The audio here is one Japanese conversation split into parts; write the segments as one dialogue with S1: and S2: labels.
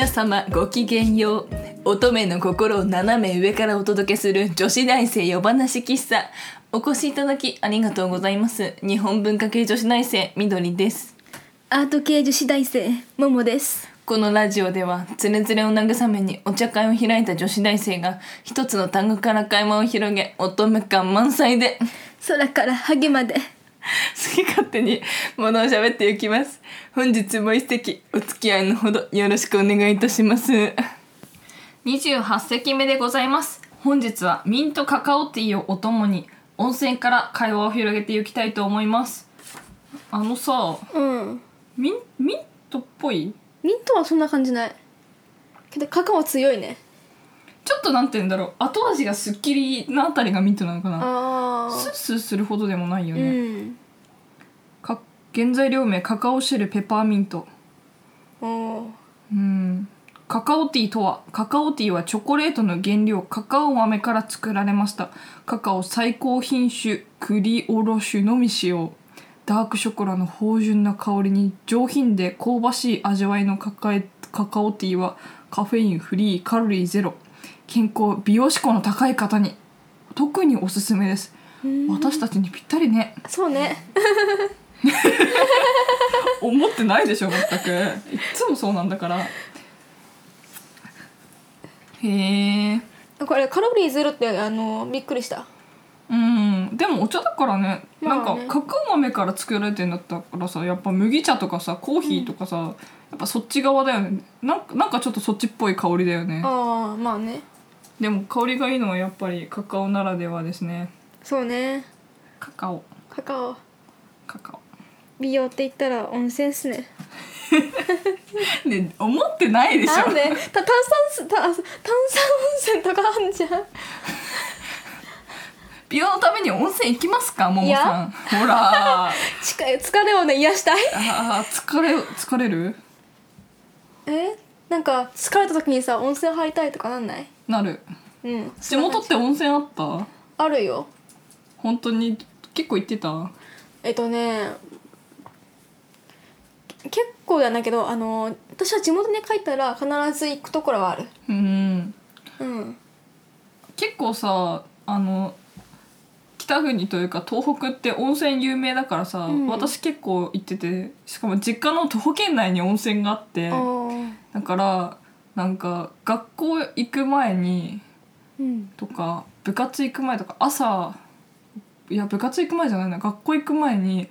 S1: 皆様ごきげんよう。乙女の心を斜め上からお届けする女子大生夜話喫茶。お越しいただきありがとうございます。日本文化系女子大生みどりです。
S2: アート系女子大生ももです。
S1: このラジオではつれづれを慰めにお茶会を開いた女子大生が一つの単語から会話を広げ乙女感満載で。
S2: 空からハゲまで
S1: 好き勝手にものを喋っていきます。本日も一席お付き合いのほどよろしくお願いいたします。28席目でございます。本日はミントカカオティーをお供に温泉から会話を広げていきたいと思います。あのさ
S2: うん。
S1: ミンミントっぽい？
S2: ミントはそんな感じない。けどカカオ強いね
S1: ちょっとなんて言うんだろう。後味がすっきりなあたりがミントなのかな。
S2: あ
S1: スースーするほどでもないよ
S2: う
S1: ね、
S2: ん。
S1: か原材料名カカオシェルペパーミント。うん。カカオティーとはカカオティーはチョコレートの原料。カカオ豆から作られました。カカオ最高品種クリオロ種のみ使用。ダークショコラの芳醇な香りに上品で香ばしい味わいのカカエカカオティーはカフェインフリーカロリーゼロ健康美容志向の高い方に特におすすめです。私たちにぴったりね。
S2: そうね。
S1: 思ってないでしょ全く。いっつもそうなんだから。へえ。
S2: これカロリーゼロってあのびっくりした。
S1: うん。でもお茶だからね,、
S2: まあね。
S1: なんかカカオ豆から作られてんだったからさやっぱ麦茶とかさコーヒーとかさ、やっぱそっち側だよね。なんかなんかちょっとそっちっぽい香りだよね。
S2: ああまあね
S1: でも香りがいいのはやっぱりカカオならではですね。
S2: そうね。
S1: カカオ。
S2: カカオ。
S1: カカオ。
S2: 美容って言ったら温泉っすね。
S1: ね思ってないでしょ。
S2: なんで？た炭酸水た炭酸温泉とかあんじゃん。
S1: 美容のために温泉行きますかももさん。ほら。
S2: 疲れをね癒したい。
S1: あー疲れ疲れる？
S2: え？なんか疲れた時にさ温泉入りたいとかなんない？
S1: なる。
S2: うん。
S1: 地元って温泉あった？
S2: あるよ。
S1: 本当に？結構行ってた？
S2: えっとね結構じゃないけどあの私は地元に帰ったら必ず行くところはある。
S1: うん。
S2: うん。
S1: 結構さあの北国というか東北って温泉有名だからさ、
S2: うん。
S1: 私結構行っててしかも実家の徒歩圏内に温泉があってだからなんか学校行く前に
S2: うん。
S1: とか部活行く前とか朝いや部活行く前じゃないな学校行く前に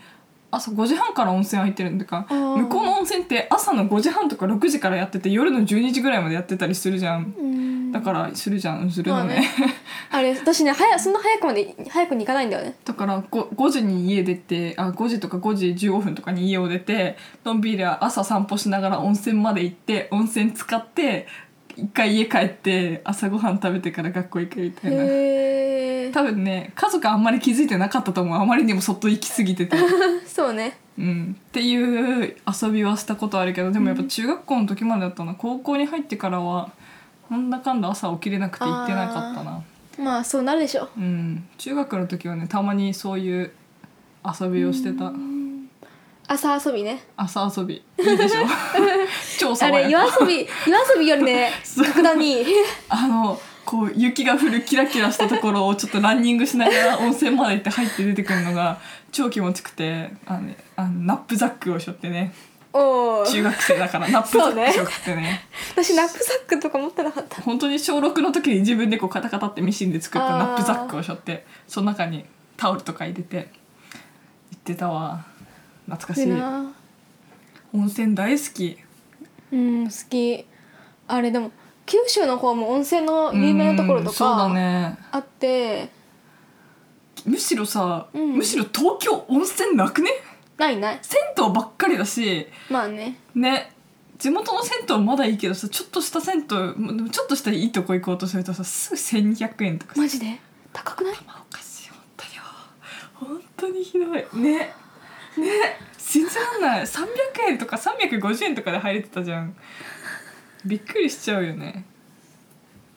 S1: 朝5時半から温泉入ってるんだか向こうの温泉って朝の5時半とか6時からやってて夜の12時ぐらいまでやってたりするじゃん。だからするじゃんするのね,、
S2: まあねあれ私ね早そんな早くまで早くに行かないんだよね。
S1: だから 5, 5時に家出てあ5時とか5時15分とかに家を出てのんびり朝散歩しながら温泉まで行って温泉使って一回家帰って朝ごはん食べてから学校行くみたいな。多分ね家族あんまり気づいてなかったと思う。あまりにもそっと行き過ぎてて、
S2: そうね。
S1: うん、っていう遊びはしたことあるけどでもやっぱ中学校の時までだったな。高校に入ってからはなんだかんだ朝起きれなくて行ってなかったな
S2: まあそうなるでしょ。
S1: うん。中学の時はねたまにそういう遊びをしてた。
S2: 朝遊びね。
S1: 朝遊び。いいでしょ。超
S2: あ
S1: 爽
S2: れ夜遊び夜遊びよりね格段に。
S1: あのこう雪が降るキラキラしたところをちょっとランニングしながら温泉まで行って入って出てくるのが超気持ちくてあの、ね、あのナップザックを背負ってね
S2: おお
S1: 中学生だからナップザック背負ってね。
S2: 私ナップサックとか持ってなかった。
S1: 本当に小6の時に自分でこうカタカタってミシンで作ったナップザックを背負ってその中にタオルとか入れて行ってたわ。懐かしい。温泉大好き。
S2: うん好き。あれでも九州の方も温泉の有名なところとか
S1: ね。
S2: あって。
S1: むしろさ、
S2: うん。
S1: むしろ東京温泉なくね？
S2: ないない。
S1: 銭湯ばっかりだし
S2: まあね。
S1: ね地元の銭湯はまだいいけどさちょっとした銭湯ちょっとしたいいとこ行こうとするとさすぐ1200円とかさ。
S2: マジで？高くない？
S1: まあおかしい本当よ本当にひどい。ね。ね。信じらんない。300円とか350円とかで入れてたじゃん。びっくりしちゃうよね。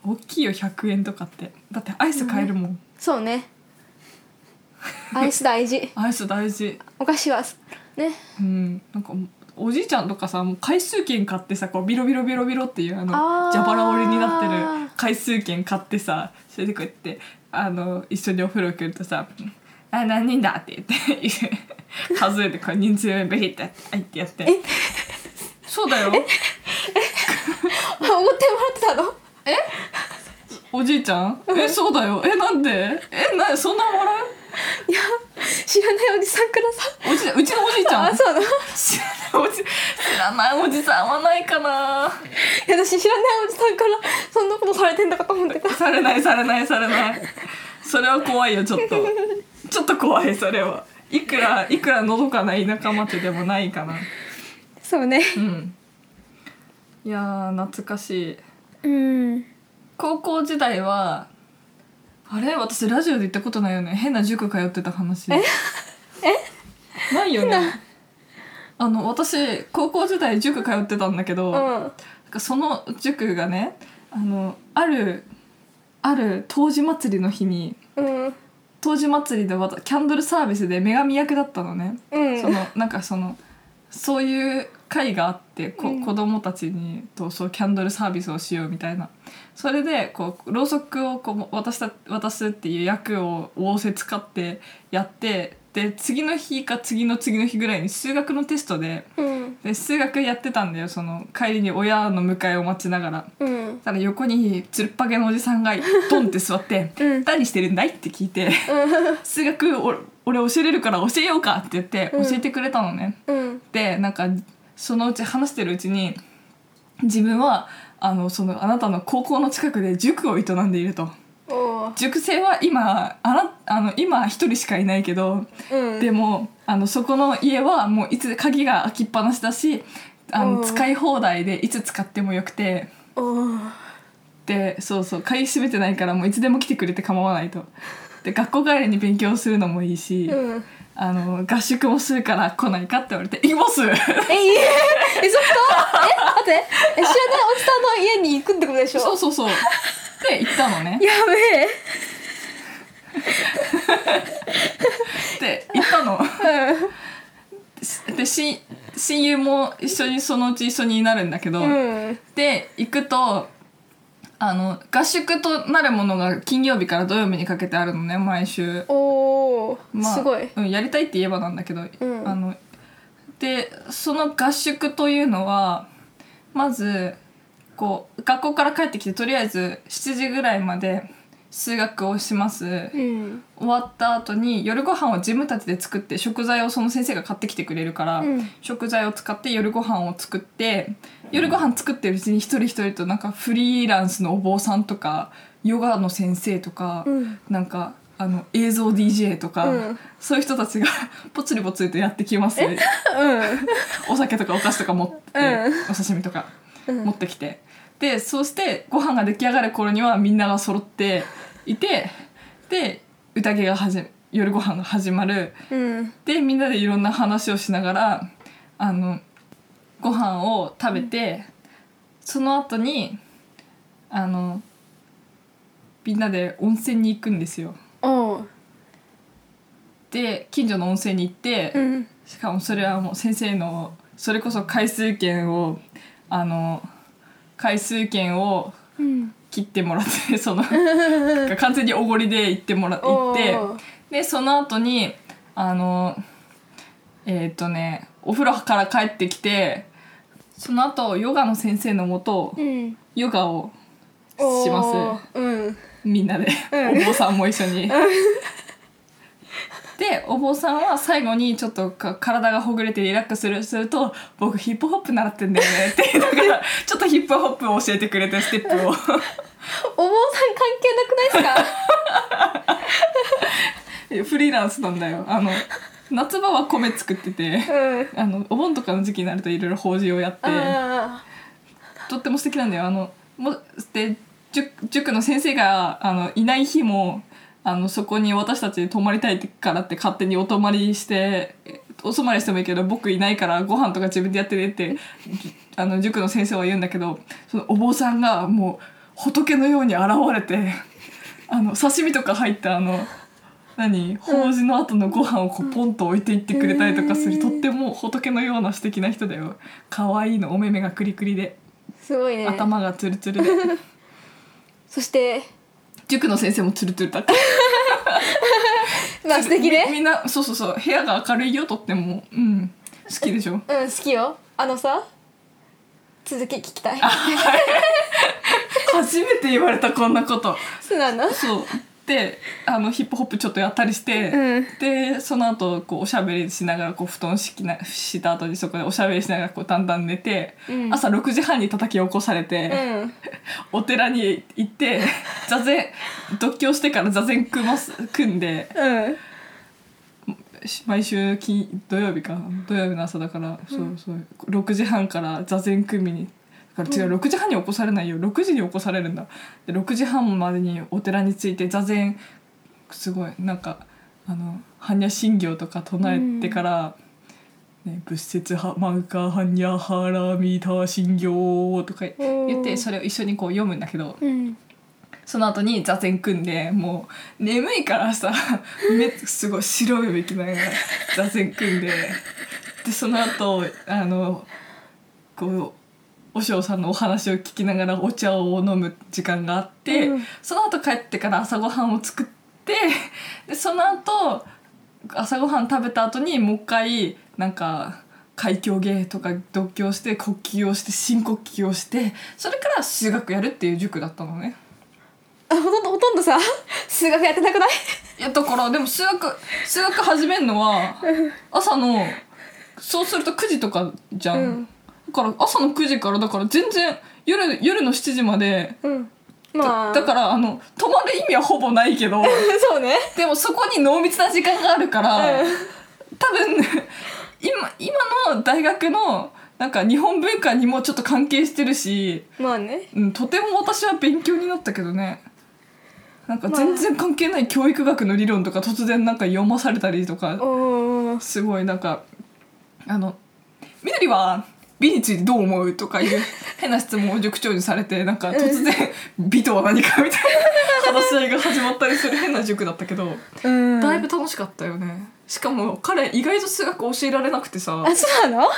S1: 大きいよ100円とかって。だってアイス買えるもん、
S2: そうねアイス大事。
S1: アイス大事。
S2: お菓子はね。
S1: うん。なんかおじいちゃんとかさもう回数券買ってさこうビロビロビロビロっていうあの蛇腹折りになってる回数券買ってさそれでこうやってあの一緒にお風呂来るとさ「あ何人だ?」って言って 数えてこう人数ベリって「はい」ってやって。そうだよ。
S2: あおごってもらってたの？
S1: おじいちゃん？えそうだよ。えなんで？えなそんなもらう？
S2: いや知らないおじさんからさ。
S1: おじうちのおじいちゃん？
S2: あそうなの？い
S1: 知らないおじ知らないおじさんはないかな。
S2: や私知らないおじさんからそんなことされてんだかと思って。た
S1: されないされないされない。それは怖いよちょっと。ちょっと怖いそれは。いくらいくらのどかな田舎町でもないかな。
S2: そうね。
S1: うん。いやー懐かしい。
S2: うん。
S1: 高校時代はあれ？私ラジオで言ったことないよね。変な塾通ってた話。え？え？ないよね。あの私高校時代塾通ってたんだけど、
S2: うん。
S1: かその塾がねあのあるある当時祭りの日に
S2: うん。
S1: 当時祭りでキャンドルサービスで女神役だったのね、
S2: うん。
S1: そのなんかそのそういう会があってこ、
S2: うん。
S1: 子供たちにとそうキャンドルサービスをしようみたいな。それでこうろうそくをこう渡した渡すっていう役を仰せ使ってやってで次の日か次の次の日ぐらいに数学のテストで
S2: うん。
S1: で数学やってたんだよ。その帰りに親の迎えを待ちながら。
S2: うん。
S1: ただ横につるっぱげのおじさんがドンって座って「
S2: うん。
S1: 何してるんだい?」って聞いて「数学お俺教えれるから教えようか」って言って
S2: うん
S1: 教えてくれたのね。
S2: うん。
S1: でなんかそのうち話してるうちに自分はあのそのあなたの高校の近くで塾を営んでいると。塾生は今あなあの今一人しかいないけど、
S2: うん。
S1: でもあのそこの家はもういつ鍵が開きっぱなしだしあの
S2: うん
S1: 使い放題でいつ使ってもよくて。でそうそう鍵閉めてないからもういつでも来てくれて構わないと。で学校帰りに勉強するのもいいし、
S2: うん
S1: あの合宿もするから来ないかって言われて「行きます!」
S2: えいいええそっか？え待って。え知らないおじさんの家に行くってことでしょ？
S1: そうそうそう。で行ったのね。
S2: やべえ。
S1: で行ったの。でし親友も一緒にそのうち一緒になるんだけど、
S2: うん。
S1: で行くとあの合宿となるものが金曜日から土曜日にかけてあるのね毎週。
S2: おお、
S1: まあ
S2: すごい
S1: うん、やりたいって言えばなんだけど、
S2: ん
S1: あのでその合宿というのはまずこう学校から帰ってきてとりあえず7時ぐらいまで数学をします、
S2: うん。
S1: 終わった後に夜ご飯を自分たちで作って食材をその先生が買ってきてくれるから、
S2: うん。
S1: 食材を使って夜ご飯を作って夜ご飯作ってるうちに一人一人となんかフリーランスのお坊さんとかヨガの先生とか、
S2: うん。
S1: なんかあの映像 DJ とか、
S2: うん。
S1: そういう人たちがぽつりぽつりとやってきます。
S2: うん。
S1: お酒とかお菓子とか持って、
S2: うん。
S1: お刺身とか
S2: うん。
S1: 持ってきて、でそうしてご飯が出来上がる頃にはみんなが揃っていてで宴が始め夜ご飯が始まる。
S2: うん。
S1: でみんなでいろんな話をしながらあのご飯を食べて、その後にあのみんなで温泉に行くんですよ。で近所の温泉に行って、
S2: うん。
S1: しかもそれはもう先生のそれこそ回数券をあの回数券を
S2: うん
S1: 切ってもらって その 完全におごりで行ってもら行ってでその後にあのえっ、とねお風呂から帰ってきてその後ヨガの先生のもと
S2: うん。
S1: ヨガをします。
S2: うん。
S1: みんなで、
S2: うん。
S1: お坊さんも一緒に。でお坊さんは最後にちょっとか体がほぐれてリラックスするすると「僕ヒップホップ習ってんだよね」って言いながら ちょっとヒップホップを教えてくれてステップを。
S2: お坊さん関係なくないですか？
S1: フリーランスなんだよ。あの夏場は米作ってて
S2: うん。
S1: あのお盆とかの時期になるといろいろ法事をやって
S2: あ
S1: とっても素敵なんだよ。あのもで塾塾の先生があのいない日もあのそこに私たち泊まりたいからって勝手にお泊まりしてえお泊まりしてもいいけど僕いないからご飯とか自分でやってねってあの塾の先生は言うんだけどそのお坊さんがもう仏のように現れてあの刺身とか入ったあの何法事の後のご飯をこうポンと置いていってくれたりとかする、
S2: うん。
S1: とっても仏のような素敵な人だよ。可愛いのお目目がクリクリで、
S2: すごいね。
S1: 頭がツルツルで。
S2: そして
S1: 塾の先生もツルツルだった。
S2: まあ素敵
S1: み
S2: ね。
S1: みんなそうそうそう。部屋が明るいよとってもうん好きでしょ？
S2: うん好きよ。あのさ続き聞きたい。
S1: 初めて言われたこんなこと。
S2: そうなの？
S1: そうであのヒップホップちょっとやったりして、
S2: うん。
S1: でその後こうおしゃべりしながらこう布団敷きなした後にそこでおしゃべりしながらこうだんだん寝て、
S2: うん。
S1: 朝6時半に叩き起こされて、
S2: うん。
S1: お寺に行って座禅読経してから座禅組ます組んで
S2: うん。
S1: 毎週金土曜日か土曜日の朝だから、そうそう6時半から座禅組みにだから違う、6時半に起こされないよ6時に起こされるんだ。で6時半までにお寺に着いて座禅すごいなんかあの般若心経とか唱えてから「ね、仏説は漫画般若ハラミタ心経」とか言ってそれを一緒にこう読むんだけど。
S2: うん。
S1: その後に座禅組んでもう眠いからさ 目すごい白い目きながら 座禅組んででその後あのこうお嬢さんのお話を聞きながらお茶を飲む時間があって、
S2: うん。
S1: その後帰ってから朝ごはんを作ってでその後朝ごはん食べた後にもう一回なんか海峡芸とか読経して呼吸をして深呼吸をしてそれから数学やるっていう塾だったのね。
S2: あほとんどほとんどさ数学やってなくない？
S1: いやだからでも数学数学始めるのは朝のそうすると9時とかじゃん、
S2: うん。
S1: だから朝の9時からだから全然夜夜の7時まで。
S2: うん。まあ。
S1: だからあの泊まる意味はほぼないけど。
S2: そうね。
S1: でもそこに濃密な時間があるから、
S2: うん。
S1: 多分 今今の大学のなんか日本文化にもちょっと関係してるし、
S2: まあね。
S1: うん、とても私は勉強になったけどね。なんか全然関係ない教育学の理論とか突然なんか読まされたりとか。すごいなんかあの「緑は美についてどう思う?」とかいう 変な質問を塾長にされてなんか突然「美とは何か?」みたいな話し合いが始まったりする変な塾だったけど
S2: うん
S1: だいぶ楽しかったよねしかも彼意外と数学教えられなくてさ
S2: あそうなの？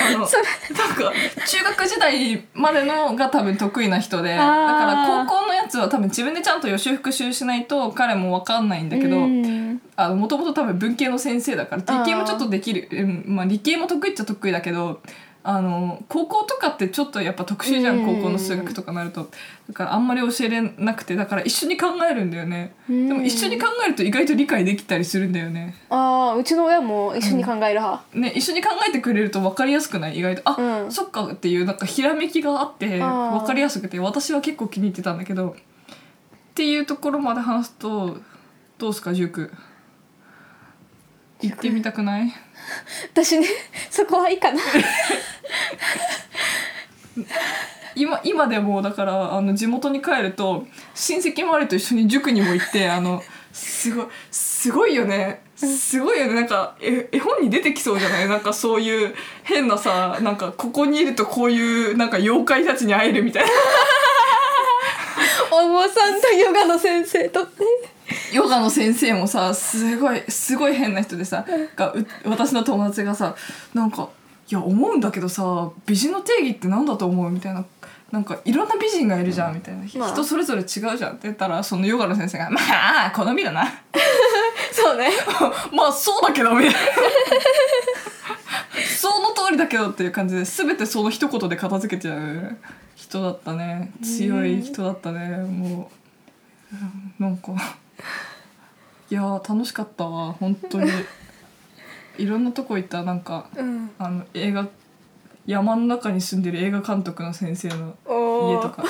S1: あのなんか中学時代までのが多分得意な人でだから高校のやつは多分自分でちゃんと予習復習しないと彼も分かんないんだけど
S2: うん。
S1: もともと多分文系の先生だから理系もちょっとできる、うんまあ、理系も得意っちゃ得意だけどあの高校とかってちょっとやっぱ特殊じゃん
S2: うん。
S1: 高校の数学とかなると。だからあんまり教えれなくてだから一緒に考えるんだよね。
S2: うん。
S1: でも一緒に考えると意外と理解できたりするんだよね。
S2: ああうちの親も一緒に考える派。
S1: ね一緒に考えてくれると分かりやすくない意外と。あ、
S2: うん。
S1: そっかっていうなんかひらめきがあって分かりやすくて私は結構気に入ってたんだけど。っていうところまで話すとどうすか塾行ってみたくない？
S2: 私ねそこはいいかな。
S1: 今今でもだからあの地元に帰ると親戚周りと一緒に塾にも行ってあのすごいすごいよね。すごいよね。なんか絵絵本に出てきそうじゃない？なんかそういう変なさなんかここにいるとこういうなんか妖怪たちに会えるみたいな。
S2: お坊さんとヨガの先生とね
S1: ヨガの先生もさすごいすごい変な人でさがう私の友達がさなんか「いや思うんだけどさ美人の定義って何だと思う?」みたいな。なんかいろんな美人がいるじゃんみたいな、
S2: まあ。
S1: 人それぞれ違うじゃん。って言ったらそのヨガの先生が「まあ好みだな」
S2: そうね。
S1: まあそうだけどみたいな。その通りだけどっていう感じで全てその一言で片付けちゃう。人だったね。強い人だったね。もううんなんかいやー楽しかったわ本当に。いろんなとこ行ったなんか
S2: うん。
S1: あの映画山の中に住んでる映画監督の先生の家とか。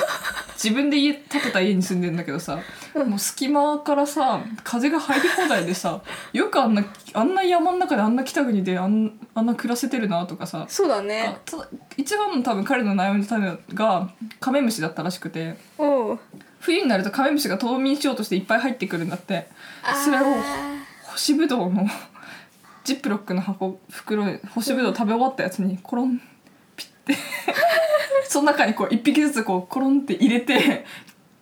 S1: 自分で家建てた家に住んでんだけどさもう隙間からさ風が入り放題でさよくあんなあんな山の中であんな北国であんあんな暮らせてるなとかさ。
S2: そうだね。
S1: 一番の多分彼の悩みの種がカメムシだったらしくて冬になるとカメムシが冬眠しようとしていっぱい入ってくるんだって。それを
S2: あ
S1: 干しぶどうのジップロックの箱袋に干しぶどう食べ終わったやつにコロンピッて その中にこう一匹ずつこうコロンって入れて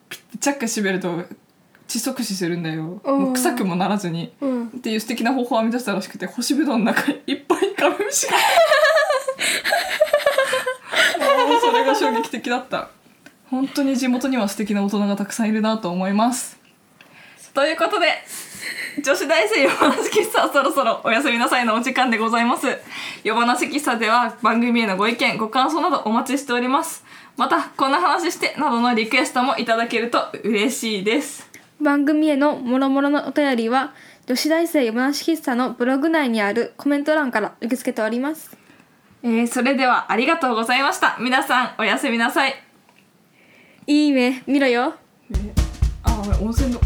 S1: ピッてチャック閉めると窒息死するんだよ、
S2: うん。
S1: もう臭くもならずに、
S2: うん。
S1: っていう素敵な方法を編み出したらしくて干しぶどうの中にいっぱいカメムシが。もうそれが衝撃的だった本当に地元には素敵な大人がたくさんいるなと思います。ということで女子大生夜話喫茶そろそろおやすみなさいのお時間でございます。夜話喫茶では番組へのご意見ご感想などお待ちしております。またこんな話してなどのリクエストもいただけると嬉しいです。
S2: 番組へのもろもろのお便りは女子大生山梨喫茶のブログ内にあるコメント欄から受け付けております。
S1: えー、それではありがとうございました。皆さんおやすみなさい
S2: いい目見ろよ。
S1: あ、温泉の